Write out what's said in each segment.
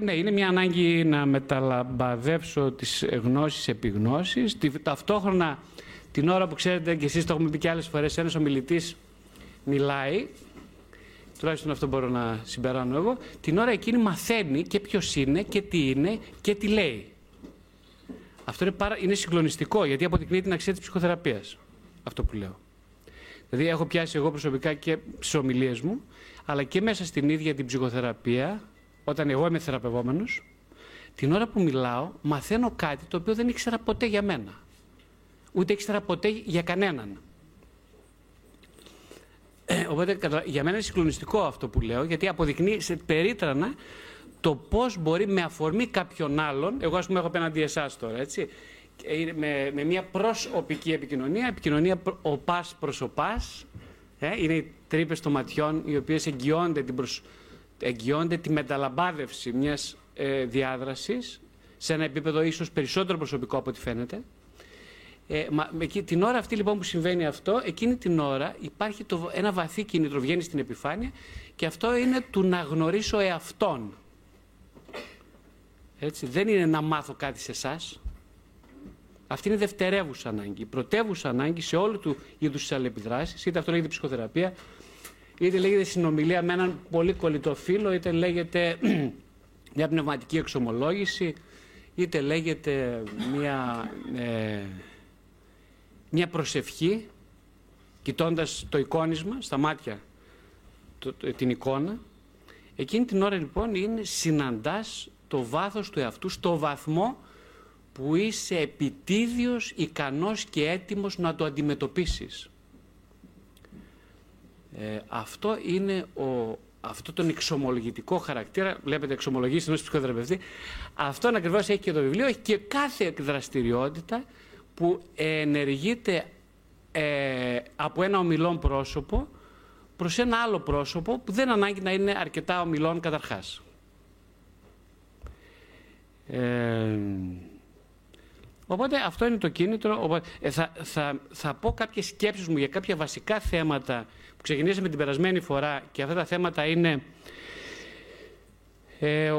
Οπότε, ναι, είναι μια ανάγκη να μεταλαμπαδεύσω τις γνώσεις επί γνώσης. Ταυτόχρονα, την ώρα που ξέρετε και εσείς το έχουμε πει και άλλες φορές, ένας ομιλητής μιλάει, τουλάχιστον αυτό μπορώ να συμπεράνω εγώ, την ώρα εκείνη μαθαίνει και ποιος είναι και τι είναι και τι λέει. Αυτό είναι, πάρα, είναι συγκλονιστικό γιατί αποδεικνύει την αξία της ψυχοθεραπείας. Αυτό που λέω. Δηλαδή έχω πιάσει εγώ προσωπικά και στι ομιλίες μου, αλλά και μέσα στην ίδια την ψυχοθεραπεία, όταν εγώ είμαι θεραπευόμενος, την ώρα που μιλάω μαθαίνω κάτι το οποίο δεν ήξερα ποτέ για μένα. Ούτε ήξερα ποτέ για κανέναν. Ε, οπότε για μένα είναι συγκλονιστικό αυτό που λέω, γιατί αποδεικνύει σε περίτρανα το πώς μπορεί με αφορμή κάποιον άλλον, εγώ ας πούμε έχω απέναντι εσάς τώρα, έτσι, με, με μια προσωπική επικοινωνία, επικοινωνία ο πας προς ο πας, ε, είναι οι τρύπες των ματιών οι οποίες εγγυώνται, την εγγυώνται τη μεταλαμπάδευση μιας ε, διάδρασης σε ένα επίπεδο ίσως περισσότερο προσωπικό από ό,τι φαίνεται. Ε, μα, την ώρα αυτή λοιπόν που συμβαίνει αυτό, εκείνη την ώρα υπάρχει το, ένα βαθύ κίνητρο, βγαίνει στην επιφάνεια και αυτό είναι του να γνωρίσω εαυτόν. Έτσι, δεν είναι να μάθω κάτι σε εσάς. Αυτή είναι η δευτερεύουσα ανάγκη. Η πρωτεύουσα ανάγκη σε όλου του είδους τις αλληλεπιδράσεις, είτε αυτό λέγεται ψυχοθεραπεία, είτε λέγεται συνομιλία με έναν πολύ κολλητό φίλο, είτε λέγεται μια πνευματική εξομολόγηση, είτε λέγεται μια, ε, μια προσευχή, κοιτώντας το εικόνισμα στα μάτια, το, την εικόνα. Εκείνη την ώρα λοιπόν είναι συναντάς το βάθος του εαυτού στο βαθμό που είσαι επιτίδιος, ικανός και έτοιμος να το αντιμετωπίσεις. Ε, αυτό είναι ο, αυτό τον εξομολογητικό χαρακτήρα, βλέπετε εξομολογήσει ενός ψυχοθεραπευτή, αυτόν ακριβώς έχει και το βιβλίο, έχει και κάθε δραστηριότητα που ενεργείται ε, από ένα ομιλόν πρόσωπο προς ένα άλλο πρόσωπο που δεν ανάγκη να είναι αρκετά ομιλών καταρχάς. Ε, οπότε αυτό είναι το κίνητρο. Ε, θα, θα, θα πω κάποιες σκέψεις μου για κάποια βασικά θέματα που ξεκινήσαμε την περασμένη φορά και αυτά τα θέματα είναι ε,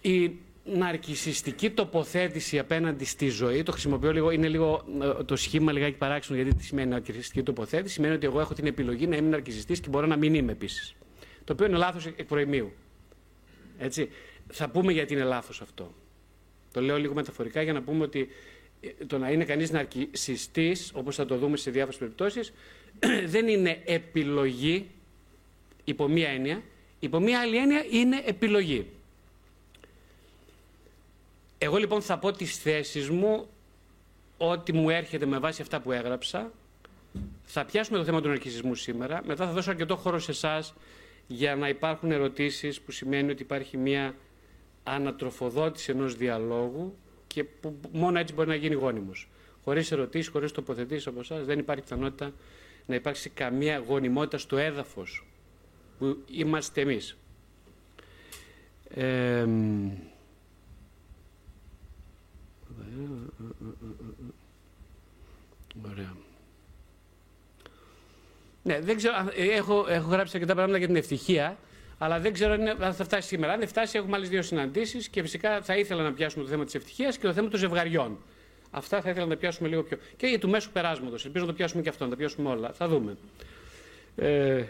η ναρκισιστική τοποθέτηση απέναντι στη ζωή. Το χρησιμοποιώ λίγο, είναι λίγο ε, το σχήμα λιγάκι παράξενο γιατί τι σημαίνει ναρκισιστική τοποθέτηση. Σημαίνει ότι εγώ έχω την επιλογή να είμαι ναρκισιστής και μπορώ να μην είμαι επίσης. Το οποίο είναι λάθος εκ προημίου. Έτσι. Θα πούμε γιατί είναι λάθος αυτό. Το λέω λίγο μεταφορικά για να πούμε ότι ε, το να είναι κανείς ναρκισιστής, όπως θα το δούμε σε διάφορες περιπτώσεις, δεν είναι επιλογή υπό μία έννοια. Υπό μία άλλη έννοια είναι επιλογή. Εγώ λοιπόν θα πω τις θέσεις μου, ό,τι μου έρχεται με βάση αυτά που έγραψα. Θα πιάσουμε το θέμα του ναρκισισμού σήμερα. Μετά θα δώσω αρκετό χώρο σε εσάς για να υπάρχουν ερωτήσεις που σημαίνει ότι υπάρχει μία ανατροφοδότηση ενός διαλόγου και που μόνο έτσι μπορεί να γίνει γόνιμος. Χωρίς ερωτήσεις, χωρίς τοποθετήσεις από εσάς, δεν υπάρχει πιθανότητα να υπάρξει καμία γονιμότητα στο έδαφος που είμαστε εμείς. Ε, Ωραία. Ναι, δεν ξέρω, έχω, έχω γράψει αρκετά πράγματα για την ευτυχία. Αλλά δεν ξέρω αν θα φτάσει σήμερα. Αν δεν φτάσει, έχουμε άλλες δύο συναντήσεις και φυσικά θα ήθελα να πιάσουμε το θέμα της ευτυχίας και το θέμα των ζευγαριών. Αυτά θα ήθελα να τα πιάσουμε λίγο πιο. και για του μέσου περάσματος. Ελπίζω να το πιάσουμε και αυτό, να τα πιάσουμε όλα. Θα δούμε. Ε...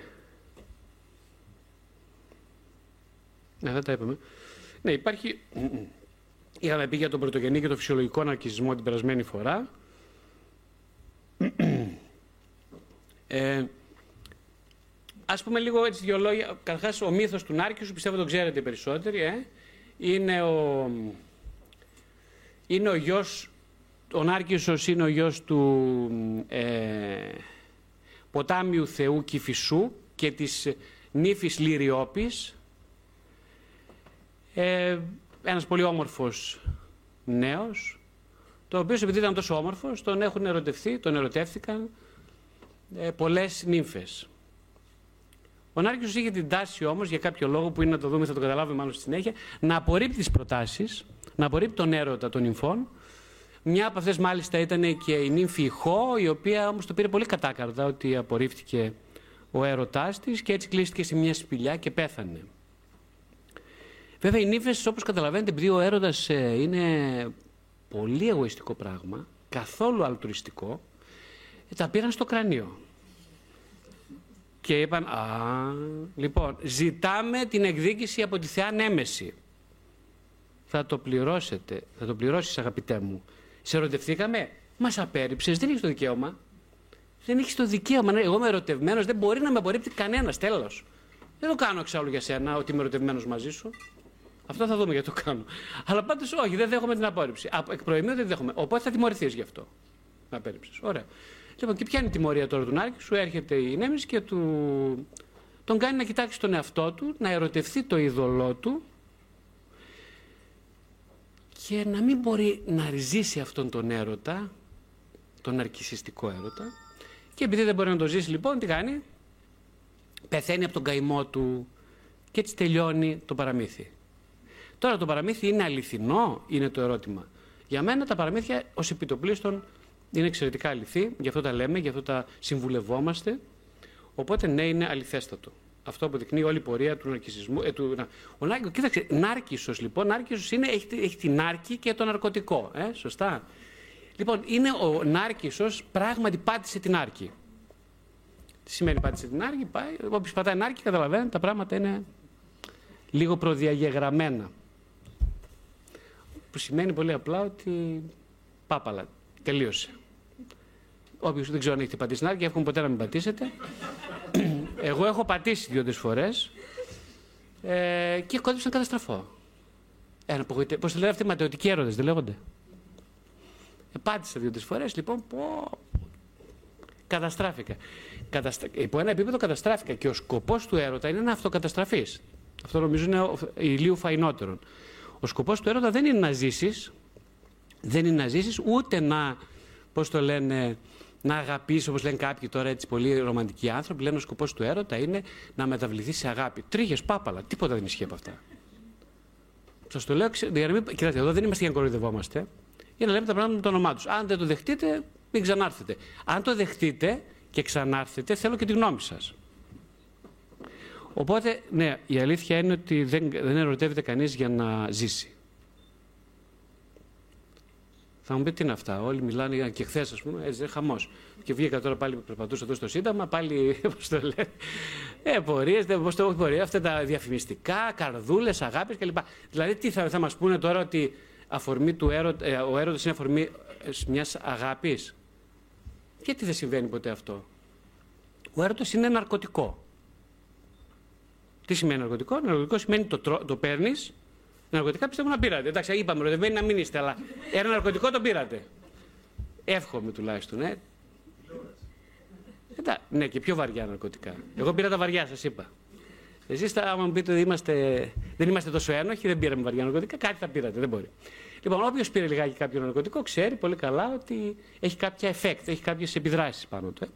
Ναι, δεν τα είπαμε. Ναι, υπάρχει. Είχαμε πει για τον πρωτογενή και τον φυσιολογικό ναρκισμό την περασμένη φορά. Ε, Α πούμε λίγο έτσι δύο λόγια. Καταρχάς, ο μύθος του Νάρκησου, πιστεύω τον ξέρετε περισσότεροι, ε; είναι ο, είναι ο γιος, ο Νάρκησος είναι ο γιος του ε, ποτάμιου θεού Κηφισού και της νύφης Λυριόπης. Ε, ένας πολύ όμορφος νέος, το οποίος επειδή ήταν τόσο όμορφος, τον έχουν ερωτευθεί, τον ερωτεύτηκαν ε, πολλές νύμφες. Ο Νάρκιο είχε την τάση όμως, για κάποιο λόγο που είναι να το δούμε, θα το καταλάβουμε μάλλον στη συνέχεια, να απορρίπτει τις προτάσεις, να απορρίπτει τον έρωτα των νυμφών. Μια από αυτές μάλιστα ήταν και η νύμφη Χώ, η οποία όμως το πήρε πολύ κατάκαρδα ότι απορρίφθηκε ο έρωτάς της και έτσι κλείστηκε σε μια σπηλιά και πέθανε. Βέβαια, οι νύφες, όπως καταλαβαίνετε, επειδή ο έρωτας ε, είναι πολύ εγωιστικό πράγμα, καθόλου αλτουριστικό, ε, τα πήραν στο κρανίο. Και είπαν, α, λοιπόν, ζητάμε την εκδίκηση από τη Θεά Νέμεση. Θα το πληρώσετε, θα το πληρώσεις αγαπητέ μου. Σε ερωτευθήκαμε, μας απέρριψες, δεν έχεις το δικαίωμα. Δεν έχεις το δικαίωμα, εγώ είμαι ερωτευμένος, δεν μπορεί να με απορρίπτει κανένας, τέλος. Δεν το κάνω εξάλλου για σένα, ότι είμαι ερωτευμένος μαζί σου. Αυτό θα δούμε γιατί το κάνω. Αλλά πάντως όχι, δεν δέχομαι την απόρριψη. Εκ προημίου δεν δέχομαι. Οπότε θα τιμωρηθείς γι' αυτό. Να απέρριψες. Ωραία. Λοιπόν, και ποια είναι η τιμωρία τώρα του Νάρκη, σου έρχεται η Νέμιση και του... τον κάνει να κοιτάξει τον εαυτό του, να ερωτευθεί το είδωλό του και να μην μπορεί να ριζήσει αυτόν τον έρωτα, τον αρκισιστικό έρωτα. Και επειδή δεν μπορεί να το ζήσει λοιπόν, τι κάνει, πεθαίνει από τον καημό του και έτσι τελειώνει το παραμύθι. Τώρα το παραμύθι είναι αληθινό, είναι το ερώτημα. Για μένα τα παραμύθια ως επιτοπλίστων είναι εξαιρετικά αληθή, γι' αυτό τα λέμε, γι' αυτό τα συμβουλευόμαστε. Οπότε ναι, είναι αληθέστατο. Αυτό αποδεικνύει όλη η πορεία του ναρκισισμού. Ε, του, ο, νάρκη, κοίταξε, νάρκισος λοιπόν, νάρκισος είναι, έχει, έχει την νάρκη και το ναρκωτικό, ε, σωστά. Λοιπόν, είναι ο νάρκισος πράγματι πάτησε την άρκη. Τι σημαίνει πάτησε την άρκη, πάει, όποιος πατάει την άρκη καταλαβαίνει, τα πράγματα είναι λίγο προδιαγεγραμμένα. Που σημαίνει πολύ απλά ότι πάπαλα, τελείωσε. Όποιος δεν ξέρω αν έχετε πατήσει την άρκη, εύχομαι ποτέ να μην πατήσετε. Εγώ έχω πατήσει δύο-τρεις φορές ε, και κόντυψα να καταστραφώ. Ένα απογοητε... Πώς το λένε αυτοί οι ματαιωτικοί έρωτες, δεν λέγονται. Ε, πάτησα δύο-τρεις φορές, λοιπόν, πω. Καταστράφηκα. Καταστα... Υπό ένα επίπεδο καταστράφηκα και ο σκοπός του έρωτα είναι να αυτοκαταστραφείς. Αυτό νομίζω είναι ηλίου φαϊνότερον. Ο σκοπός του έρωτα δεν είναι να ζήσεις, δεν είναι να ζήσεις ούτε να, πώς το λένε, να αγαπήσει, όπως λένε κάποιοι τώρα έτσι πολύ ρομαντικοί άνθρωποι, λένε ο σκοπός του έρωτα είναι να μεταβληθεί σε αγάπη. Τρίχες, πάπαλα, τίποτα δεν ισχύει από αυτά. Σας το λέω, κοιτάξτε, εδώ δεν είμαστε για να κοροϊδευόμαστε, για να λέμε τα πράγματα με το όνομά τους. Αν δεν το δεχτείτε, μην ξανάρθετε. Αν το δεχτείτε και ξανάρθετε, θέλω και τη γνώμη σας. Οπότε, ναι, η αλήθεια είναι ότι δεν, δεν ερωτεύεται κανείς για να ζήσει. Θα μου πει τι είναι αυτά. Όλοι μιλάνε και χθες, ας πούμε, έτσι, χαμός. Και βγήκα τώρα πάλι που περπατούσα εδώ στο Σύνταγμα, πάλι, πώς το λένε, ε, πορείες, πώς το έχω αυτά τα διαφημιστικά, καρδούλες, αγάπης κλπ. Δηλαδή, τι θα, θα μας πούνε τώρα ότι αφορμή του έρωτα, ε, ο έρωτας είναι αφορμή ε, μιας αγάπης; Γιατί δεν συμβαίνει ποτέ αυτό; Ο έρωτας είναι ναρκωτικό. Τι σημαίνει ναρκωτικό; Ναρκωτικό σημαίνει το, το παίρνεις Ναρκωτικά πιστεύω να πήρατε. Εντάξει, είπαμε ρωτευμένοι να μην είστε, αλλά ένα ναρκωτικό το πήρατε. Εύχομαι τουλάχιστον, ε. Εντάξει, ναι, και πιο βαριά ναρκωτικά. Εγώ πήρα τα βαριά, σας είπα. Εσείς, άμα μου πείτε ότι είμαστε, δεν είμαστε τόσο ένοχοι, δεν πήραμε βαριά ναρκωτικά, κάτι θα πήρατε, δεν μπορεί. Λοιπόν, όποιος πήρε λιγάκι κάποιο ναρκωτικό, ξέρει πολύ καλά ότι έχει κάποια effect, έχει κάποιες επιδράσεις πάνω του.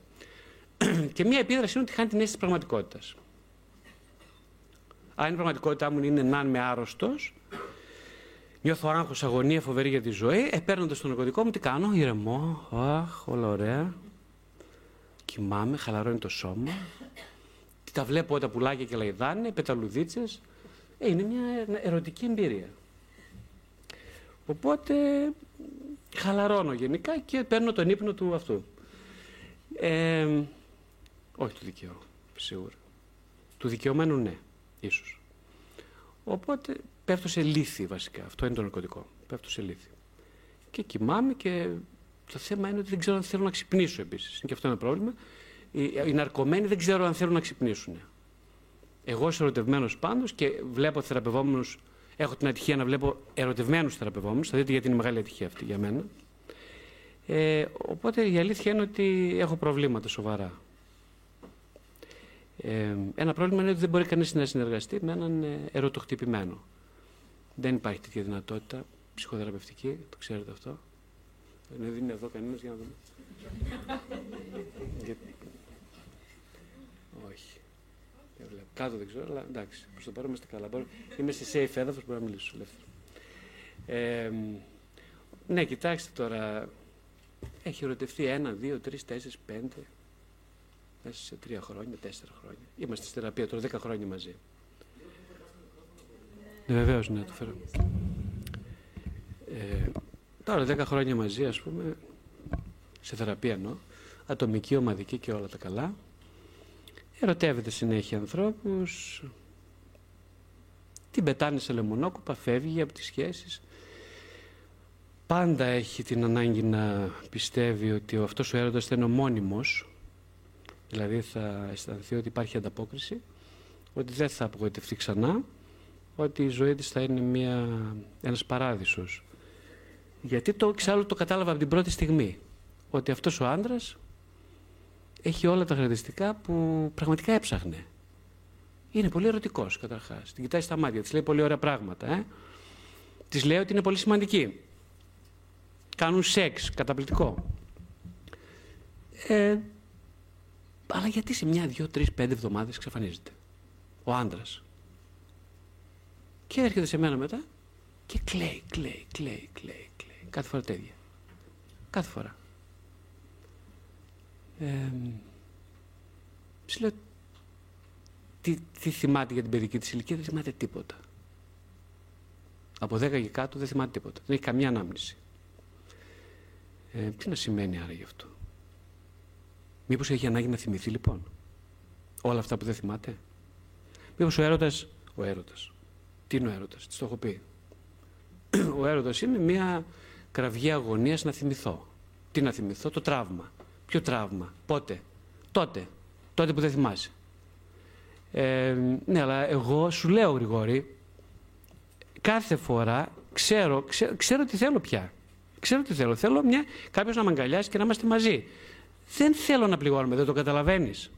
Ε. και μία επίδραση είναι ότι χάνει την αίσθηση της πραγματικότητας. Αν η πραγματικότητά μου είναι να είμαι άρρωστος, Νιώθω άγχος, αγωνία, φοβερή για τη ζωή. Ε, παίρνοντας το ναρκωτικό μου, τι κάνω, ηρεμό. Αχ, όλα ωραία. Κοιμάμαι, χαλαρώνει το σώμα. Τι τα βλέπω τα πουλάκια και λαϊδάνε, πεταλουδίτσες. Ε, είναι μια ερωτική εμπειρία. Οπότε χαλαρώνω γενικά και παίρνω τον ύπνο του αυτού. Ε, όχι του δικαίου, σίγουρα. Του δικαιωμένου ναι, ίσως. Οπότε πέφτω σε λύθη βασικά. Αυτό είναι το ναρκωτικό. Πέφτω σε λύθη. Και κοιμάμαι και το θέμα είναι ότι δεν ξέρω αν θέλω να ξυπνήσω επίσης. Είναι και αυτό ένα πρόβλημα. Οι, οι ναρκωμένοι δεν ξέρω αν θέλουν να ξυπνήσουν. Εγώ είμαι ερωτευμένος πάντως και βλέπω θεραπευόμενους. Έχω την ατυχία να βλέπω ερωτευμένους θεραπευόμενους. Θα δείτε γιατί είναι μεγάλη ατυχία αυτή για μένα. Ε, οπότε η αλήθεια είναι ότι έχω προβλήματα σοβαρά. Ε, ένα πρόβλημα είναι ότι δεν μπορεί κανείς να συνεργαστεί με έναν ε, ερωτοχτυπημένο. Δεν υπάρχει τέτοια δυνατότητα ψυχοθεραπευτική, το ξέρετε αυτό. Δεν είναι εδώ κανένας για να δούμε. Όχι. Δεν βλέπω. Κάτω δεν ξέρω, αλλά εντάξει. Προς το παρόν είμαστε καλά. Μπορώ... Είμαι σε safe έδαφος, μπορώ να μιλήσω ελεύθερα. Ε, ναι, κοιτάξτε τώρα. Έχει ερωτευτεί ένα, δύο, τρεις, τέσσερις, πέντε. Μέσα σε τρία χρόνια, τέσσερα χρόνια. Είμαστε στη θεραπεία τώρα, δέκα χρόνια μαζί. Ναι, βεβαίως, ναι, το φέρω. Ε, τώρα, δέκα χρόνια μαζί, ας πούμε, σε θεραπεία εννοώ, ατομική, ομαδική και όλα τα καλά. Ερωτεύεται συνέχεια ανθρώπους, την πετάνε σε λεμονόκουπα, φεύγει από τις σχέσεις. Πάντα έχει την ανάγκη να πιστεύει ότι αυτός ο έρωτας θα είναι ο μόνιμος, δηλαδή θα αισθανθεί ότι υπάρχει ανταπόκριση, ότι δεν θα απογοητευτεί ξανά, ότι η ζωή της θα είναι μια, ένας παράδεισος. Γιατί το εξάλλου το κατάλαβα από την πρώτη στιγμή, ότι αυτός ο άντρας έχει όλα τα χαρακτηριστικά που πραγματικά έψαχνε. Είναι πολύ ερωτικός καταρχάς. Την κοιτάει στα μάτια, της λέει πολύ ωραία πράγματα. Ε; Της λέει ότι είναι πολύ σημαντική. Κάνουν σεξ, καταπληκτικό. Ε, αλλά γιατί σε μια, δύο, τρεις, πέντε εβδομάδες εξαφανίζεται ο άντρας. Και έρχεται σε μένα μετά και κλαίει, κλαίει, κλαίει, κλαίει, κλαίει. Κάθε φορά τέτοια. Κάθε φορά. Ε, λέω, τι, τι θυμάται για την παιδική της ηλικία, δεν θυμάται τίποτα. Από 10 και κάτω δεν θυμάται τίποτα. Δεν έχει καμία ανάμνηση. Ε, τι να σημαίνει άρα γι' αυτό; Μήπως έχει ανάγκη να θυμηθεί λοιπόν όλα αυτά που δεν θυμάται; Μήπως ο έρωτας, ο έρωτας, τι είναι ο έρωτας, τις το έχω πει. Ο έρωτας είναι μια κραυγή αγωνίας να θυμηθώ. Τι να θυμηθώ, το τραύμα. Ποιο τραύμα, πότε, τότε, τότε που δεν θυμάσαι. Ε, ναι, αλλά εγώ σου λέω, Γρηγόρη, κάθε φορά ξέρω, ξέρω, ξέρω τι θέλω πια. Ξέρω τι θέλω. Θέλω μια, κάποιος να με αγκαλιάσει και να είμαστε μαζί. Δεν θέλω να πληγώνουμε, δεν το καταλαβαίνεις.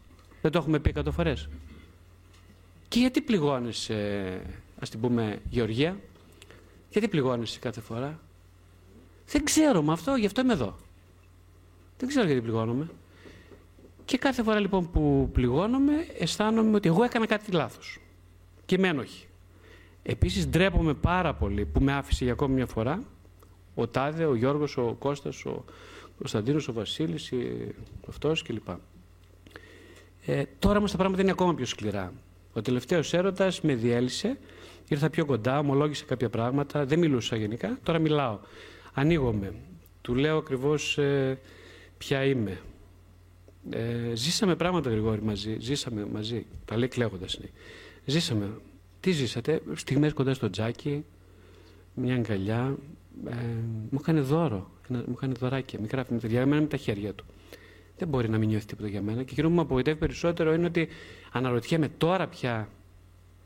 Δεν το έχουμε πει εκατό φορές. Και γιατί πληγώνεις, ε, ας την πούμε, Γεωργία. Γιατί πληγώνεις κάθε φορά; Δεν ξέρω με αυτό, γι' αυτό είμαι εδώ. Δεν ξέρω γιατί πληγώνομαι. Και κάθε φορά λοιπόν που πληγώνομαι, αισθάνομαι ότι εγώ έκανα κάτι λάθος. Και με ένοχη. Επίσης ντρέπομαι πάρα πολύ που με άφησε για ακόμη μια φορά ο Τάδε, ο Γιώργος, ο Κώστας, ο Κωνσταντίνος, ο Βασίλης, αυτός κλπ. Ε, τώρα όμως τα πράγματα είναι ακόμα πιο σκληρά. Ο τελευταίος έρωτας με διέλυσε, ήρθα πιο κοντά, ομολόγησε κάποια πράγματα, δεν μιλούσα γενικά, τώρα μιλάω. Ανοίγομαι, του λέω ακριβώς ε, ποια είμαι, ε, ζήσαμε πράγματα, Γρηγόρη, μαζί. Ζήσαμε μαζί. Τα λέει κλαίγοντα. Ζήσαμε. Τι ζήσατε, στιγμές κοντά στο τζάκι, μια αγκαλιά. Ε, μου έκανε δώρο. Μου έκανε δωράκια, μικρά για μένα με τα χέρια του. Δεν μπορεί να μην νιώθει τίποτα για μένα. Και εκείνο που με απογοητεύει περισσότερο είναι ότι αναρωτιέμαι τώρα πια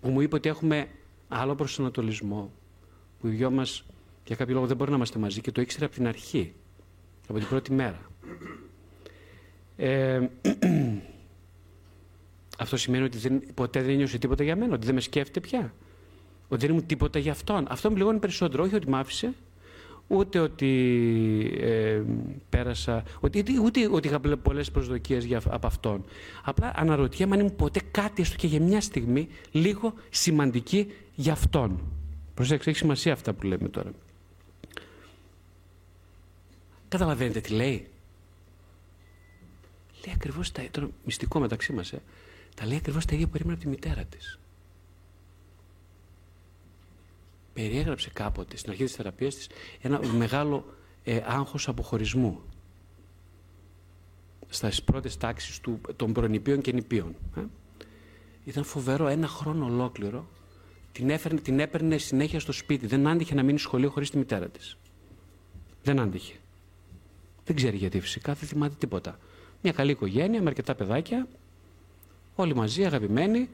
που μου είπε ότι έχουμε άλλο προσανατολισμό. Που οι δυο μας για κάποιο λόγο δεν μπορεί να είμαστε μαζί και το ήξερε από την αρχή. Από την πρώτη μέρα. Ε, αυτό σημαίνει ότι δεν, ποτέ δεν νιώσε τίποτα για μένα, ότι δεν με σκέφτεται πια. Ότι δεν ήμουν τίποτα για αυτόν. Αυτό με πληγώνει περισσότερο. Όχι ότι μ' άφησε, ούτε ότι ε, πέρασα, ούτε, ούτε ότι είχα πολλές προσδοκίες για, από αυτόν. Απλά αναρωτιέμαι αν ήμουν ποτέ κάτι, έστω και για μια στιγμή, λίγο σημαντική για αυτόν. Προσέξτε, έχει σημασία αυτά που λέμε τώρα. Καταλαβαίνετε τι λέει; Λέει ακριβώς τα ίδια. Μυστικό μεταξύ μας, ε. Τα λέει ακριβώς τα ίδια που περίμενε από τη μητέρα της. Περιέγραψε κάποτε στην αρχή της θεραπείας της ένα μεγάλο ε, άγχος αποχωρισμού Στα πρώτες τάξεις των προνηπίων και νηπίων. Ε. Ήταν φοβερό ένα χρόνο ολόκληρο. Την, έφερνε, την έπαιρνε συνέχεια στο σπίτι. Δεν άντυχε να μείνει σχολείο χωρίς τη μητέρα της. Δεν άντυχε. Δεν ξέρει γιατί φυσικά, δεν θυμάται τίποτα. Μια καλή οικογένεια με αρκετά παιδάκια, όλοι μαζί, αγαπημένοι.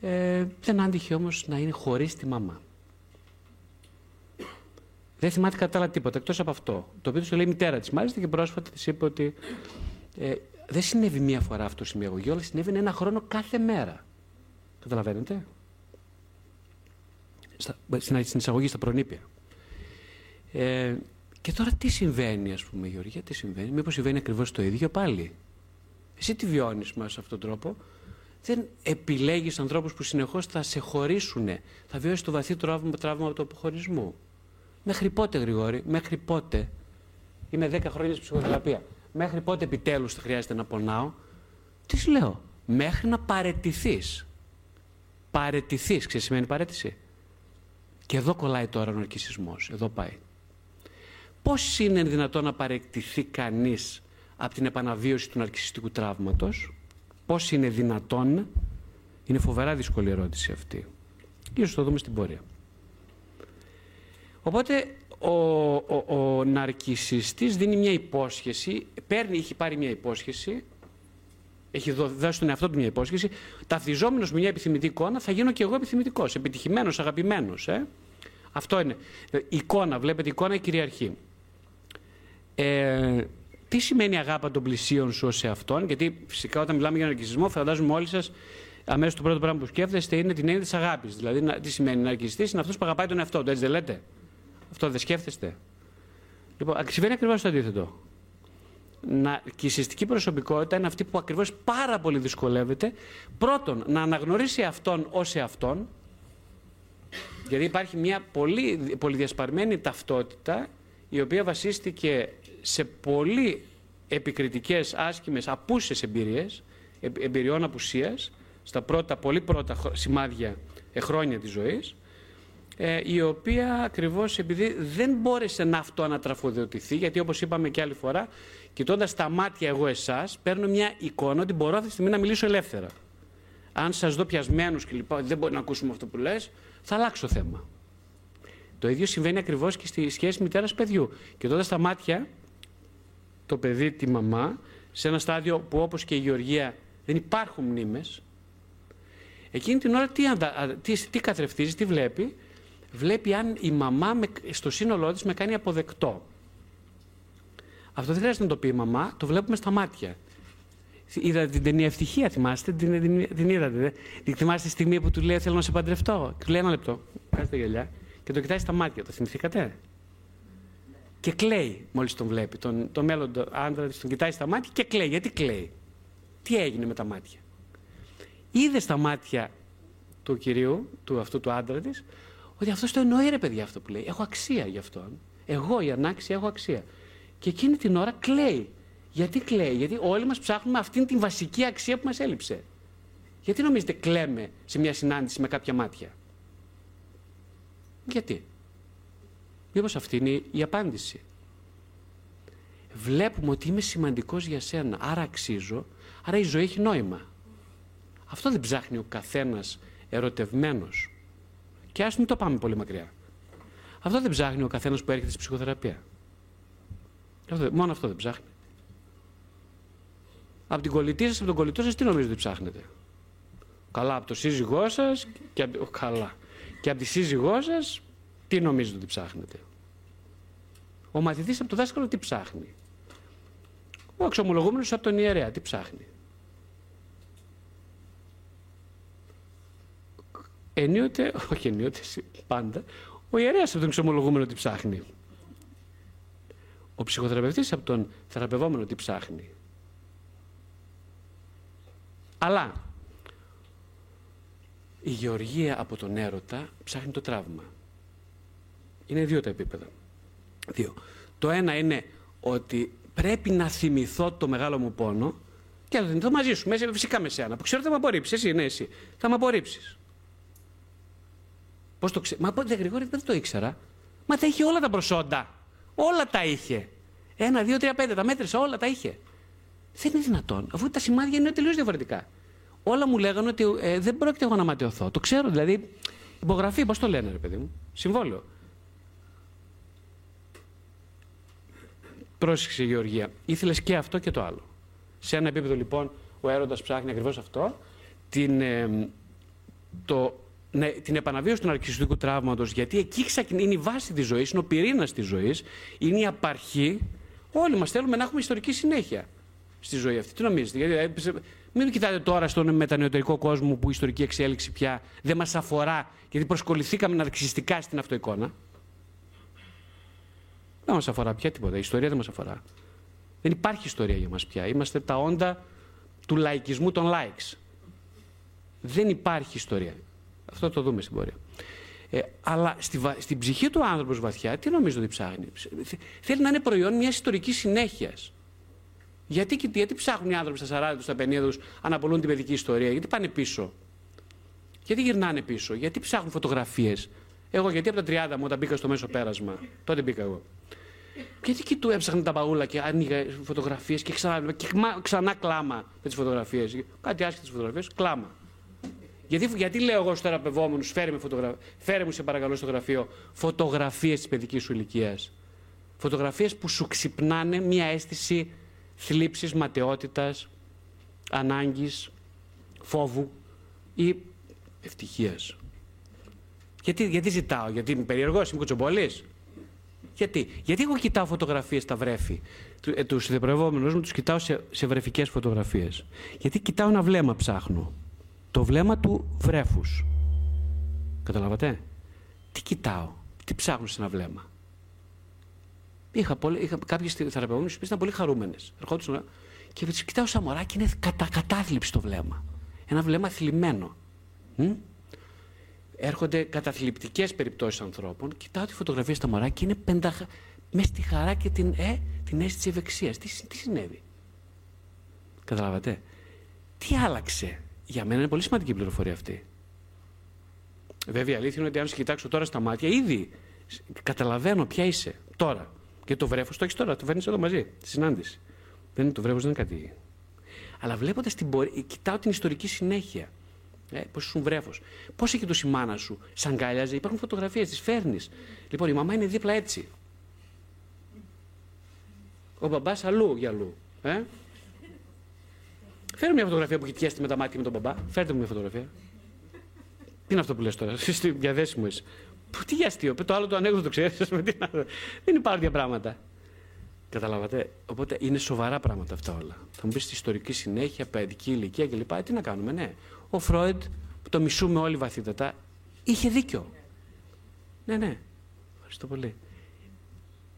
Ε, δεν άντυχε όμως να είναι χωρίς τη μαμά. Δεν θυμάται κατά άλλα τίποτα, εκτός από αυτό. Το οποίο του λέει η μητέρα της. Μάλιστα και πρόσφατα της είπε ότι ε, δεν συνέβη μία φορά αυτό η αγωγή, αλλά συνέβη ένα χρόνο κάθε μέρα. Καταλαβαίνετε; Στα, στην εισαγωγή, στα προνήπια. Ε, και τώρα τι συμβαίνει, ας πούμε, Γεωργία, τι συμβαίνει; Μήπως συμβαίνει ακριβώς το ίδιο πάλι; Εσύ τι βιώνεις μα αυτόν τον τρόπο; Δεν επιλέγεις ανθρώπους που συνεχώς θα σε χωρίσουν. Θα βιώσεις το βαθύ τραύμα, τραύμα του αποχωρισμού; Μέχρι πότε, Γρηγόρη, μέχρι πότε; Είμαι 10 χρόνια στην ψυχοθεραπεία. Μέχρι πότε επιτέλους θα χρειάζεται να πονάω; Τις σου λέω. Μέχρι να παρετηθείς. Παρετηθείς, ξέρεις σημαίνει παρέτηση; Και εδώ κολλάει τώρα ο ναρκισισμός. Εδώ πάει. Πώς είναι δυνατόν να παρεκτηθεί κανείς από την επαναβίωση του ναρκισιστικού τραύματος; Πώς είναι δυνατόν; Είναι φοβερά δύσκολη ερώτηση αυτή. Ίσως το δούμε στην πορεία. Οπότε ο, ο, ο ναρκισιστής δίνει μια υπόσχεση, παίρνει, έχει πάρει μια υπόσχεση, έχει δώσει τον εαυτό του μια υπόσχεση, ταυτιζόμενος με μια επιθυμητή εικόνα, θα γίνω και εγώ επιθυμητικός, επιτυχημένος, αγαπημένος. Ε; Αυτό είναι. Η εικόνα, βλέπετε, η εικόνα η κυριαρχεί. Ε, τι σημαίνει αγάπη των πλησίων σου σε αυτόν, γιατί φυσικά όταν μιλάμε για ναρκισμό, φαντάζομαι όλοι σας αμέσως το πρώτο πράγμα που σκέφτεστε είναι την έννοια της αγάπης. Δηλαδή, τι σημαίνει ναρκιστή, είναι αυτός που αγαπάει τον εαυτό του, έτσι δεν λέτε; Αυτό δεν σκέφτεστε; Λοιπόν, συμβαίνει ακριβώς το αντίθετο. Να, και η συστική προσωπικότητα είναι αυτή που ακριβώς πάρα πολύ δυσκολεύεται. Πρώτον, να αναγνωρίσει αυτόν ως εαυτόν. Γιατί υπάρχει μια πολύ, πολύ διασπαρμένη ταυτότητα η οποία βασίστηκε σε πολύ επικριτικές, άσχημες, απούσες εμπειρίες, εμπειριών απουσίας, στα πρώτα, πολύ πρώτα σημάδια, ε, χρόνια της ζωής, ε, η οποία ακριβώς επειδή δεν μπόρεσε να αυτοανατραφοδοτηθεί, γιατί όπως είπαμε και άλλη φορά, κοιτώντας τα μάτια εγώ εσάς, παίρνω μια εικόνα ότι μπορώ αυτή τη στιγμή να μιλήσω ελεύθερα. Αν σας δω πιασμένους και λοιπά, δεν μπορεί να ακούσουμε αυτό που λες, θα αλλάξω θέμα. Το ίδιο συμβαίνει ακριβώς και στη σχέση μητέρας-παιδιού. Κοιτώντας τα μάτια, το παιδί, τη μαμά, σε ένα στάδιο που όπως και η Γεωργία δεν υπάρχουν μνήμες, εκείνη την ώρα τι, τι, τι καθρεφτίζει, τι βλέπει, βλέπει αν η μαμά με, στο σύνολό της με κάνει αποδεκτό. Αυτό δεν χρειάζεται να το πει η μαμά, το βλέπουμε στα μάτια. Είδατε την ταινία Ευτυχία, θυμάστε, την, την, την είδατε. Την θυμάστε τη στιγμή που του λέει Θέλω να σε παντρευτώ. Και του λέει ένα λεπτό. Κάτσε γυαλιά. Και το κοιτάει στα μάτια. Το θυμηθήκατε; Και κλαίει μόλις τον βλέπει. Τον, τον μέλλον άντρα της τον κοιτάει στα μάτια και κλαίει. Γιατί κλαίει; Τι έγινε με τα μάτια; Είδε στα μάτια του κυρίου, του αυτού του άντρα της, ότι αυτός το εννοεί ρε παιδιά αυτό που λέει. Έχω αξία γι' αυτόν. Εγώ η ανάξια έχω αξία. Και εκείνη την ώρα κλαίει. Γιατί κλαίει, Γιατί όλοι μας ψάχνουμε αυτήν την βασική αξία που μας έλειψε. Γιατί νομίζετε κλαίμε σε μια συνάντηση με κάποια μάτια; Γιατί; Μήπως αυτή είναι η απάντηση. Βλέπουμε ότι είμαι σημαντικός για σένα, άρα αξίζω, άρα η ζωή έχει νόημα. Αυτό δεν ψάχνει ο καθένας ερωτευμένος. Και ας μην το πάμε πολύ μακριά. Αυτό δεν ψάχνει ο καθένας που έρχεται στη ψυχοθεραπεία. Μόνο αυτό δεν ψάχνει. Από την κολλητή σας, από τον κολλητό σας, τι νομίζετε ότι ψάχνετε; Καλά, από το σύζυγό σας και από... Καλά. Και από τη σύζυγό σας, τι νομίζετε ότι ψάχνετε; Ο μαθητής από το δάσκαλο τι ψάχνει; Ο εξομολογούμενος από τον ιερέα τι ψάχνει; Ενίοτε, όχι ενίοτε, πάντα, ο ιερέας από τον εξομολογούμενο τι ψάχνει; Ο ψυχοθεραπευτής από τον θεραπευόμενο τι ψάχνει. Αλλά η γεωργία από τον έρωτα ψάχνει το τραύμα. Είναι δύο τα επίπεδα. Δύο. Το ένα είναι ότι πρέπει να θυμηθώ το μεγάλο μου πόνο και να το θυμηθώ μαζί σου, μέσα, φυσικά με σένα, που ξέρω ότι θα με απορρίψεις. Εσύ, ναι, εσύ. Θα με απορρίψεις. Πώς το ξέρω. Μα δεν Γρηγόρη δεν το ήξερα. Μα τα είχε όλα τα προσόντα. Όλα τα είχε. Ένα, δύο, τρία, πέντε. Τα μέτρησα, όλα τα είχε. Δεν είναι δυνατόν, αφού τα σημάδια είναι τελείως διαφορετικά. Όλα μου λέγανε ότι ε, δεν πρόκειται εγώ να ματαιωθώ. Το ξέρω, δηλαδή. Υπογραφή, πώς το λένε, ρε παιδί μου; Συμβόλαιο. Πρόσεξε, Γεωργία. Ήθελες και αυτό και το άλλο. Σε ένα επίπεδο, λοιπόν, ο έρωτας ψάχνει ακριβώς αυτό. Την, ε, το, ναι, την επαναβίωση του ναρκιστικού τραύματος, γιατί εκεί είναι η βάση της ζωής, είναι ο πυρήνας της ζωής, είναι η απαρχή. Όλοι μας θέλουμε να έχουμε ιστορική συνέχεια στη ζωή αυτή. Τι νομίζετε, γιατί, ε, μην κοιτάτε τώρα στον μετανεωτερικό κόσμο που η ιστορική εξέλιξη πια δεν μας αφορά, γιατί προσκοληθήκαμε ναρκιστικά στην αυτοεικόνα. Δεν μας αφορά πια τίποτα. Η ιστορία δεν μας αφορά. Δεν υπάρχει ιστορία για μας πια. Είμαστε τα όντα του λαϊκισμού των likes. Δεν υπάρχει ιστορία. Αυτό το δούμε στην πορεία. Ε, αλλά στη, στην ψυχή του άνθρωπος βαθιά, τι νομίζω ότι ψάχνει; Θέλει να είναι προϊόν μιας ιστορικής συνέχειας. Γιατί, γιατί ψάχνουν οι άνθρωποι στα 40 τους, στα 50 τους, αναπολούν την παιδική ιστορία, γιατί πάνε πίσω; Γιατί γυρνάνε πίσω, γιατί ψάχνουν φωτογραφίες; Εγώ γιατί από τα 30 μου όταν μπήκα στο μέσο πέρασμα, τότε μπήκα εγώ. Γιατί και του έψαχνα τα παγούλα και άνοιγα φωτογραφίες και ξανά, και ξανά κλάμα με τις φωτογραφίες. Κάτι άσχετες φωτογραφίες, κλάμα. Γιατί, γιατί λέω εγώ στου θεραπευόμενου, φέρε, φωτογρα... φέρε μου σε παρακαλώ στο γραφείο φωτογραφίες της παιδικής σου ηλικίας. Φωτογραφίες που σου ξυπνάνε μια αίσθηση θλίψης, ματαιότητας, ανάγκης, φόβου ή ευτυχίας. Γιατί, γιατί ζητάω, γιατί είμαι περίεργος, είμαι κουτσομπολής. Γιατί, γιατί εγώ κοιτάω φωτογραφίες στα βρέφη; Του ε, μου τους κοιτάω σε, σε βρεφικές φωτογραφίες. Γιατί κοιτάω ένα βλέμμα ψάχνω. Το βλέμμα του βρέφους. Καταλάβατε; Τι κοιτάω, τι ψάχνω σε ένα βλέμμα; Είχα, πολλοί, είχα κάποιες θεραπευόμενες που ήταν πολύ χαρούμενες. Ερχόντουσαν και τις κοιτάω σαν μωρά και είναι κατα, κατάθλιψη το βλέμμα. Ένα βλέμμα θλιμμένο. Μ; Έρχονται καταθλιπτικές περιπτώσεις ανθρώπων. Κοιτάω τη φωτογραφία στα μωρά και είναι πεντα... μέσα στη χαρά και την, ε, την αίσθηση ευεξίας. Τι, τι συνέβη; Καταλάβατε; Τι άλλαξε; Για μένα είναι πολύ σημαντική η πληροφορία αυτή. Βέβαια, η αλήθεια είναι ότι αν σε κοιτάξω τώρα στα μάτια, ήδη καταλαβαίνω ποια είσαι τώρα. Και το βρέφος το έχεις τώρα, το φέρνεις εδώ μαζί, τη συνάντηση. Δεν είναι το βρέφος, δεν είναι κάτι. Αλλά βλέποντας την πορεία, κοιτάω την ιστορική συνέχεια. Ε, Πώς ήσουν βρέφος. Πώς είχε το η μάνα σου, σαν γκάλιαζε. Υπάρχουν φωτογραφίες, τις φέρνεις. Λοιπόν, η μαμά είναι δίπλα έτσι. Ο μπαμπάς αλλού για αλλού. Ε; Φέρε μια φωτογραφία που κοιτιέστε με τα μάτια με τον μπαμπά. Φέρτε μου μια φωτογραφία. Τι είναι αυτό που λες τώρα, εσύ διαδέσιμο είσαι. Τι για αστείο, το άλλο το ανέκδοτο ξέρεις. Δεν υπάρχουν τέτοια πράγματα. Καταλάβατε; Οπότε είναι σοβαρά πράγματα αυτά όλα. Θα μου πεις στη ιστορική συνέχεια, παιδική ηλικία κλπ. Ε, τι να κάνουμε, ναι. Ο Φρόιντ, που το μισούμε όλοι βαθύτατα, είχε δίκιο. Ναι, ναι. Ευχαριστώ πολύ.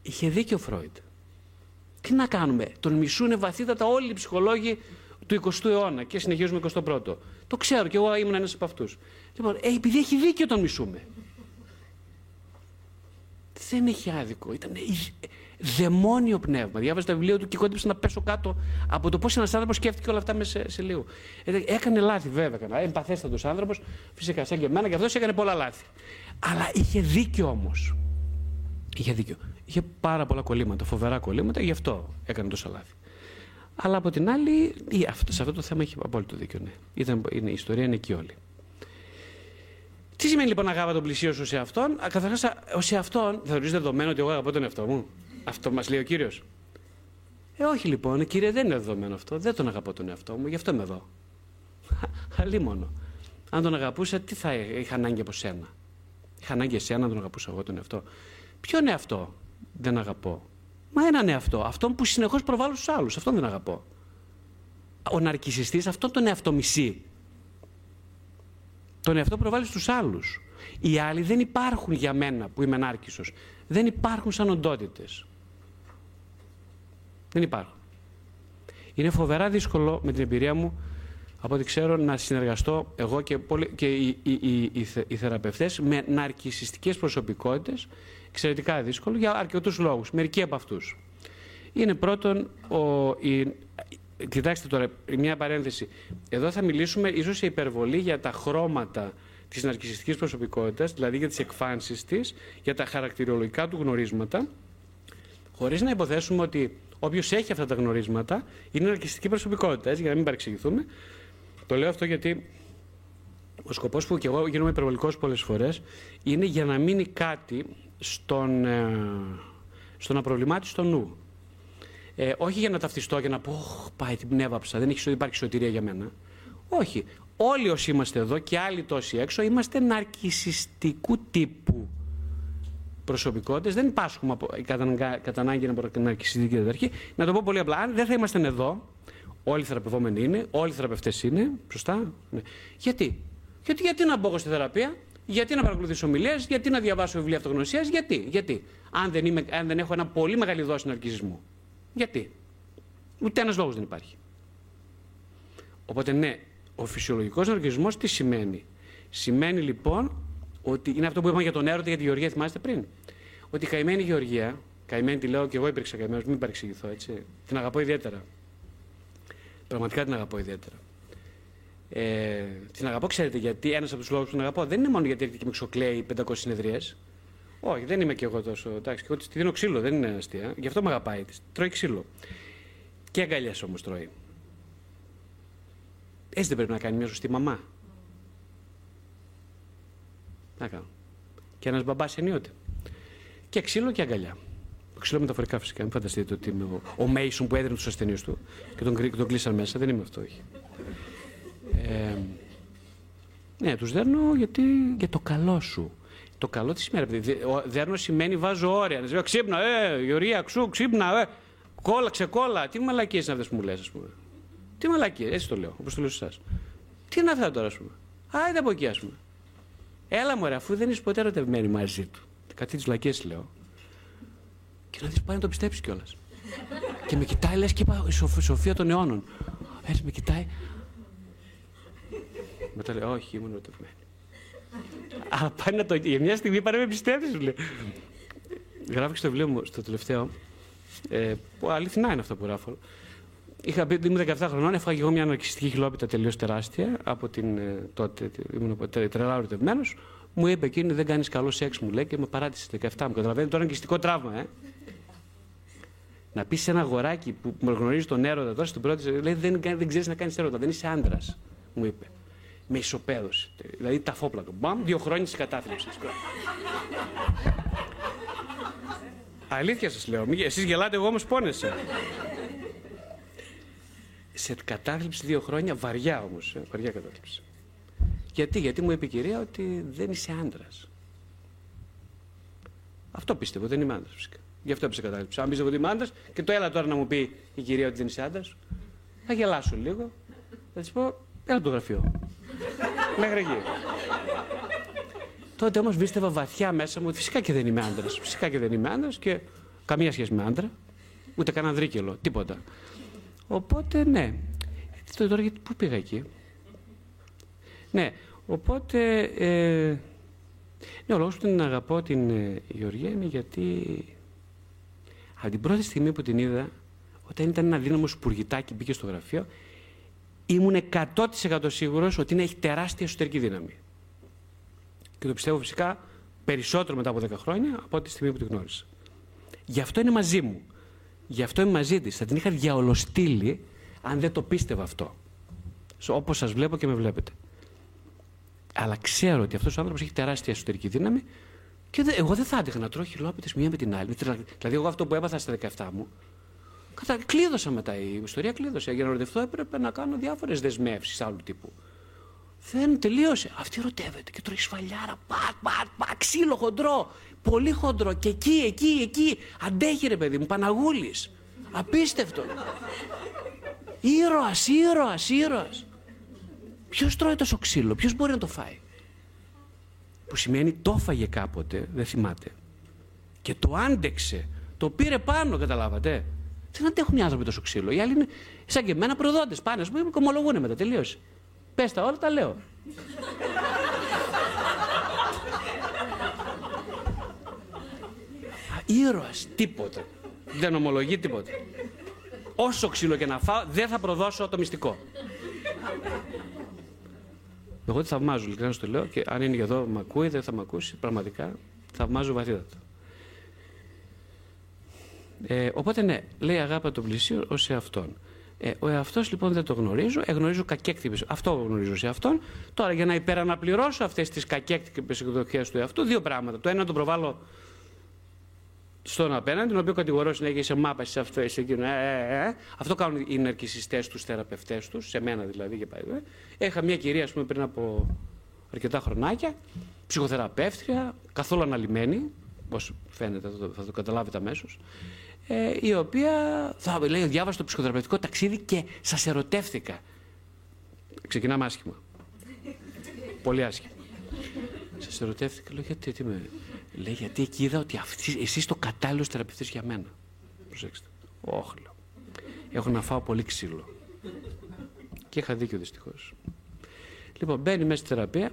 Είχε δίκιο ο Φρόιντ. Τι να κάνουμε; Τον μισούνε βαθύτατα όλοι οι ψυχολόγοι του 20ου αιώνα και συνεχίζουμε 21ο. Το ξέρω και εγώ ήμουν ένας από αυτούς. Λοιπόν, ε, επειδή έχει δίκιο τον μισούμε. Δεν έχει άδικο. Ήταν δαιμόνιο πνεύμα. Διάβαζα τα βιβλία του και κόντυψε να πέσω κάτω από το πώς ένας άνθρωπος σκέφτηκε όλα αυτά μέσα σε, σε λίγο. Ε, έκανε λάθη, βέβαια. Έκανε. Εμπαθέστατος άνθρωπος, φυσικά σαν και εμένα, και αυτός έκανε πολλά λάθη. Αλλά είχε δίκιο όμως. Είχε δίκιο. Είχε πάρα πολλά κολλήματα, φοβερά κολλήματα, γι' αυτό έκανε τόσα λάθη. Αλλά από την άλλη, σε αυτό το θέμα έχει απόλυτο δίκιο. Ναι. Ήταν, είναι, η ιστορία είναι εκεί όλη. Τι σημαίνει λοιπόν αγάπη τον πλησίο σου σε αυτόν. Καταρχάς, σε αυτόν θεωρείς δεδομένο ότι εγώ αγαπώ τον εαυτό μου; Αυτό μας λέει ο κύριος. Ε, όχι λοιπόν, κύριε, δεν είναι δεδομένο αυτό. Δεν τον αγαπώ τον εαυτό μου, γι' αυτό είμαι εδώ. Αλλή μόνο. Αν τον αγαπούσα, τι θα είχα ανάγκη από σένα; Είχα ανάγκη εσένα να τον αγαπούσα εγώ τον εαυτό; Ποιον εαυτό δεν αγαπώ; Μα έναν εαυτό. Αυτόν που συνεχώς προβάλλω στους άλλους. Αυτόν δεν αγαπώ. Ο ναρκισιστής αυτόν τον εαυτό μισεί. Τον εαυτό προβάλλει στους άλλους. Οι άλλοι δεν υπάρχουν για μένα που είμαι νάρκισος. Δεν υπάρχουν σαν οντότητες. Δεν υπάρχουν. Είναι φοβερά δύσκολο με την εμπειρία μου από ό,τι ξέρω να συνεργαστώ εγώ και, πολλοί, και οι, οι, οι, οι, θεραπευτές με ναρκισιστικές προσωπικότητες εξαιρετικά δύσκολο για αρκετούς λόγους, μερικοί από αυτούς. Είναι πρώτον, ο, η, κοιτάξτε τώρα, μια παρένθεση. Εδώ θα μιλήσουμε ίσως σε υπερβολή για τα χρώματα της ναρκισιστικής προσωπικότητας, δηλαδή για τις εκφάνσεις της, για τα χαρακτηριολογικά του γνωρίσματα, χωρίς να υποθέσουμε ότι όποιος έχει αυτά τα γνωρίσματα είναι ναρκιστική προσωπικότητα, έτσι, για να μην παρεξηγηθούμε. Το λέω αυτό γιατί ο σκοπός που και εγώ γίνομαι υπερβολικός πολλές φορές είναι για να μείνει κάτι στον, ε, στον απροβλημάτιστο νου. Ε, όχι για να ταυτιστώ και να πω, πάει την πνεύαψα, δεν έχει, υπάρχει σωτηρία για μένα. Όχι. Όλοι όσοι είμαστε εδώ και άλλοι τόσοι έξω είμαστε ναρκισιστικού τύπου προσωπικότητες. Δεν πάσχουμε από, κατά, κατά ανάγκη από ναρκισιστική διαταρχή. Να το πω πολύ απλά. Αν δεν θα ήμασταν εδώ, όλοι οι θεραπευόμενοι είναι, όλοι οι θεραπευτές είναι. Σωστά; Ναι. Γιατί; γιατί; Γιατί να μπω εγώ στη θεραπεία, γιατί να παρακολουθήσω ομιλίες, γιατί να διαβάσω βιβλία αυτογνωσίας, γιατί, γιατί; Αν δεν, είμαι, αν δεν έχω ένα πολύ μεγάλη δόση ναρκισισμού. Γιατί; Ούτε ένας λόγος δεν υπάρχει. Οπότε ναι, ο φυσιολογικός ναρκισμό τι σημαίνει; Σημαίνει λοιπόν ότι είναι αυτό που είπαμε για τον έρωτα για τη Γεωργία, θυμάστε πριν; Ότι η καημένη Γεωργία, καημένη τη λέω και εγώ υπήρξα καημένος, μην παρεξηγηθώ έτσι. Την αγαπώ ιδιαίτερα. Πραγματικά την αγαπώ ιδιαίτερα. Ε, την αγαπώ, ξέρετε γιατί. Ένας από τους λόγους που την αγαπώ δεν είναι μόνο γιατί έρχεται και με ξοκλαίει 500 συνεδρίε. Όχι, δεν είμαι και εγώ τόσο. Εντάξει, και εγώ τη δίνω ξύλο, δεν είναι αστεία. Γι' αυτό με αγαπάει. Τρώει ξύλο. Και αγκαλιέ όμως τρώει. Έτσι δεν πρέπει να κάνει μια σωστή μαμά. Να κάνω. Και ένας μπαμπάς ενίοτε. Και ξύλο και αγκαλιά. Ξύλο μεταφορικά φυσικά. Μην φανταστείτε ότι είμαι ο, Μέισον που έδινε τους ασθενείς του και τον, τον κλείσαν μέσα. Δεν είμαι αυτό, όχι. Ε, ναι, τους δέρνω γιατί για το καλό σου. Το καλό τη ημέρα. Δέρνω σημαίνει βάζω όρια. Να λέω ξύπνα, ε, Ιωρία, ξού, ξύπνα, ε. Κόλλα, ξεκόλα. Τι μαλακίες είναι αυτές που μου λες, ας πούμε. Τι μαλακίες, έτσι το λέω, όπως το λέω σε εσάς. Τι είναι αυτά τώρα, ας πούμε. Άιντε από εκεί, ας πούμε. Έλα μου, αφού δεν είσαι ποτέ ερωτευμένη μαζί του. Κάτι τις λακίε λέω. Και να δεις πάει να το πιστέψεις κιόλας. και με κοιτάει, λες και είπα, η Σοφία των αιώνων. Έτσι με κοιτάει. Μετά λέει, Όχι, ήμουν ερωτευμένη. Αλλά πάει να το. Για μια στιγμή πάει να με πιστέψεις, σου λέει. Γράφει και στο βιβλίο μου, στο τελευταίο. Ε, που αληθινά είναι αυτό που γράφω. Είχα πει, ήμουν 17 χρονών, έφαγα εγώ μια αναρκιστική χιλόπιτα τελείως τεράστια. Από την, ε, τότε ήμουν τρελά ερωτευμένο. Μου είπε εκείνη δεν κάνεις καλό σεξ, μου λέει και με παράτησε 17 μου. Καταλαβαίνετε τώρα είναι τραύμα, ε. Να πεις σε ένα αγοράκι που γνωρίζει τον έρωτα τώρα στην πρώτη, λέει δεν, δεν ξέρεις να κάνεις έρωτα, δεν είσαι άντρας, μου είπε. Με ισοπαίδωσε. Δηλαδή τα φόπλα του. Μπαμ, δύο χρόνια τη κατάθλιψη. Αλήθεια σας λέω. Εσείς γελάτε, εγώ όμως πόνεσα. σε κατάθλιψη δύο χρόνια, βαριά όμως. Ε, βαριά κατάθλιψη. Γιατί, γιατί μου είπε η κυρία ότι δεν είσαι άντρας. Αυτό πίστευω, δεν είμαι άντρας φυσικά. Γι' αυτό έπεσε κατάληψη. Αν πίστευω ότι είμαι άντρα και το έλα τώρα να μου πει η κυρία ότι δεν είσαι άντρα, θα γελάσω λίγο. Θα της πω, έλα το γραφείο. Μέχρι εκεί. Τότε όμως πίστευα βαθιά μέσα μου ότι φυσικά και δεν είμαι άντρας. Φυσικά και δεν είμαι άντρας και καμία σχέση με άντρα. Ούτε κανένα δρίκελο, τίποτα. Οπότε ναι. Τώρα γιατί πού πήγα εκεί; Ναι, οπότε. Ε, ναι, ο λόγος που την αγαπώ την ε, Γεωργία είναι γιατί από την πρώτη στιγμή που την είδα, όταν ήταν ένα δύναμος σπουργητάκι μπήκε στο γραφείο, ήμουν 100% σίγουρος ότι είναι, έχει τεράστια εσωτερική δύναμη. Και το πιστεύω φυσικά περισσότερο μετά από 10 χρόνια από τη στιγμή που την γνώρισα. Γι' αυτό είναι μαζί μου. Γι' αυτό είμαι μαζί της. Θα την είχα διαολοστείλει αν δεν το πίστευα αυτό. Όπως σας βλέπω και με βλέπετε. Αλλά ξέρω ότι αυτός ο άνθρωπος έχει τεράστια εσωτερική δύναμη και δε, εγώ δεν θα άντεχα να τρώω χιλόπιτε μία με την άλλη. Δηλαδή, εγώ αυτό που έπαθα στα 17 μου. Κατα... Κλείδωσα μετά η ιστορία, κλείδωσε. Για να ρωτηθώ έπρεπε να κάνω διάφορες δεσμεύσεις άλλου τύπου. Δεν τελείωσε. Αυτή ρωτεύεται και τρώει σφαλιάρα. Πατ, πατ, πατ, ξύλο χοντρό. Πολύ χοντρό. Και εκεί, εκεί, εκεί. Αντέχει ρε παιδί μου, Παναγούλης. Απίστευτο. Ήρωας, ήρωας, ήρωας. Ποιος τρώει τόσο ξύλο, ποιος μπορεί να το φάει; Που σημαίνει το έφαγε κάποτε, δεν θυμάται. Και το άντεξε. Το πήρε πάνω, καταλάβατε. Δεν αντέχουν οι άνθρωποι τόσο ξύλο. Οι άλλοι είναι σαν και εμένα προδότες. Πάνε, ας πούμε, κομολογούν μετά. Τελείωσε. Πες τα όλα, τα λέω. Ήρωας, τίποτα. Δεν ομολογεί τίποτα. Όσο ξύλο και να φάω, δεν θα προδώσω το μυστικό. Εγώ τη θαυμάζω, ειλικρινά σου το λέω, και αν είναι εδώ, με ακούει, δεν θα με ακούσει. Πραγματικά θαυμάζω βαθύτατα. Ε, οπότε ναι, λέει αγάπη τον πλησίο ως σε αυτόν. Ε, ο εαυτός λοιπόν δεν το γνωρίζω, εγνωρίζω κακέκτυπε. Αυτό γνωρίζω σε αυτόν. Τώρα για να υπεραναπληρώσω αυτές τις κακέκτυπε εκδοχές του εαυτού, δύο πράγματα. Το ένα να τον προβάλλω στον απέναντι, τον οποίο κατηγορώ συνέχεια σε μάπα, σε αυτό, σε εκείνο. Ε, ε, ε. Αυτό κάνουν οι ναρκιστέ τους, θεραπευτές τους, σε μένα δηλαδή και πάει. Έχα μια κυρία, ας πούμε, πριν από αρκετά χρονάκια, ψυχοθεραπεύτρια, καθόλου αναλυμένη, όπως φαίνεται, θα το, θα το καταλάβετε αμέσως ε, η οποία θα λέει διάβασα το ψυχοθεραπευτικό ταξίδι και σας ερωτεύτηκα. Ξεκινάμε άσχημα. Πολύ άσχημα. Σας ερωτεύτηκα, λέω γιατί, τι με... Λέει γιατί εκεί είδα ότι αυτή, εσύ είσαι το κατάλληλο θεραπευτής για μένα. Προσέξτε. Όχι, λέω. Έχω να φάω πολύ ξύλο. Και είχα δίκιο δυστυχώς. Λοιπόν, μπαίνει μέσα στη θεραπεία.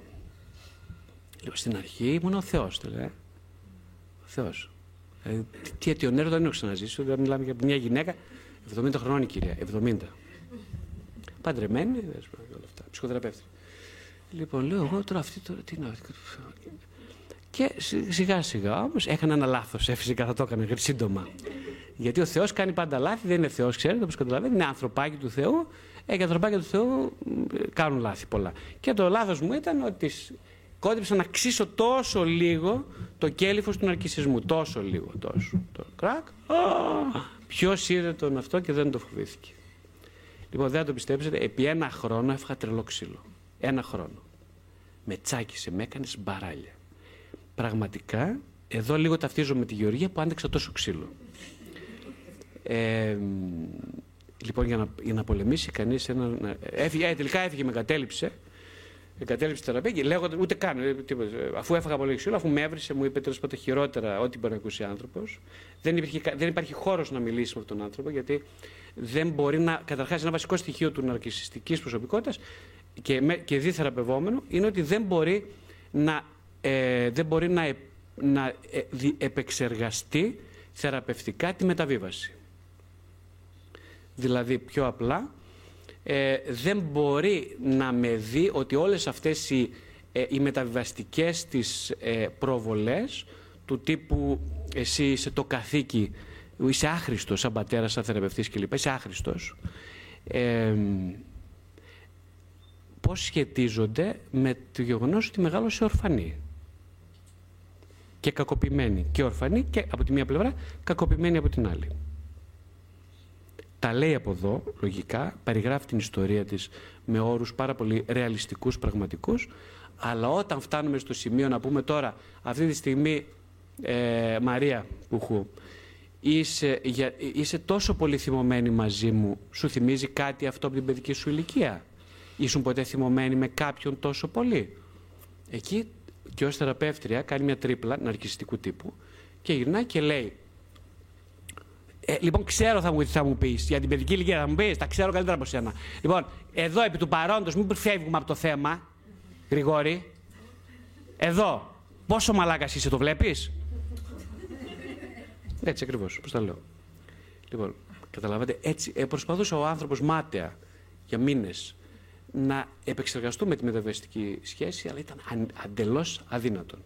Λέω στην αρχή ήμουν ο Θεός, λέει. Ο Θεός. Ε, τι αιτιονέρο δεν έχω ξαναζήσει. Δεν μιλάμε για μια γυναίκα 70 χρονών η κυρία. 70. Παντρεμένη, όλα αυτά. Ψυχοθεραπεύτρια. Λοιπόν, λέω εγώ τώρα αυτή τώρα τι να. Και σιγά σιγά όμως έκανα ένα λάθος. Ε, φυσικά θα το έκανα σύντομα. Γιατί ο Θεός κάνει πάντα λάθη, δεν είναι Θεός, ξέρετε, όπως καταλαβαίνετε, είναι ανθρωπάκι του Θεού. Ε, και ανθρωπάκια του Θεού κάνουν λάθη πολλά. Και το λάθος μου ήταν ότι κόντυψα να ξύσω τόσο λίγο το κέλυφος του ναρκισισμού. Τόσο λίγο, τόσο. Το κρακ. Ποιος είδε τον αυτό και δεν το φοβήθηκε. Λοιπόν, δεν θα το πιστέψετε, επί ένα χρόνο έφαγα τρελό ξύλο. Ένα χρόνο. Με τσάκισε, με έκανες μπαράλια. Πραγματικά, εδώ λίγο ταυτίζω με τη Γεωργία που άντεξα τόσο ξύλο. Ε, λοιπόν, για να, για να πολεμήσει κανείς ένα. Έφυγε, ε, τελικά έφυγε, με κατέληψε. Με κατέληψε θεραπεία και λέγοντας ούτε καν. Ε, τίποτα, αφού έφαγα πολύ ξύλο, αφού με έβρισε, μου είπε τέλος πάντων χειρότερα ό,τι μπορεί να ακούσει άνθρωπος. Δεν, δεν υπάρχει χώρος να μιλήσει με αυτόν τον άνθρωπο, γιατί δεν μπορεί να. Καταρχάς, ένα βασικό στοιχείο του ναρκιστική προσωπικότητας και, με, και διθεραπευόμενο είναι ότι δεν μπορεί να, ε, δεν μπορεί να, να ε, επεξεργαστεί θεραπευτικά τη μεταβίβαση. Δηλαδή, πιο απλά, ε, δεν μπορεί να με δει ότι όλες αυτές οι, ε, οι μεταβιβαστικές της ε, προβολές του τύπου εσύ είσαι το καθήκη, είσαι άχρηστος σαν πατέρας, σαν θεραπευτής κλπ. Είσαι άχρηστος. Ε, πώς σχετίζονται με το γεγονός ότι μεγάλωσε ορφανή και κακοποιημένη και ορφανή και από τη μία πλευρά κακοποιημένη από την άλλη. Τα λέει από εδώ, λογικά, περιγράφει την ιστορία της με όρους πάρα πολύ ρεαλιστικούς, πραγματικούς, αλλά όταν φτάνουμε στο σημείο να πούμε τώρα, αυτή τη στιγμή, ε, Μαρία Πουχού, είσαι, για, είσαι τόσο πολύ θυμωμένη μαζί μου, σου θυμίζει κάτι αυτό από την παιδική σου ηλικία; Ήσουν ποτέ θυμωμένη με κάποιον τόσο πολύ; Εκεί και ως θεραπεύτρια κάνει μια τρίπλα ναρκιστικού τύπου και γυρνάει και λέει ε, λοιπόν, ξέρω θα μου, θα μου πεις για την παιδική ηλικία, θα μου πεις, τα ξέρω καλύτερα από σένα. Λοιπόν, εδώ επί του παρόντος, μην φεύγουμε από το θέμα, Γρηγόρη. Εδώ, πόσο μαλάκας είσαι, το βλέπεις; Έτσι ακριβώς, πώς τα λέω. Λοιπόν, καταλαβαίνετε, έτσι ε, προσπαθούσε ο άνθρωπος μάταια για μήνες να επεξεργαστούμε τη μεταβεστική σχέση, αλλά ήταν αντελώς αδύνατον.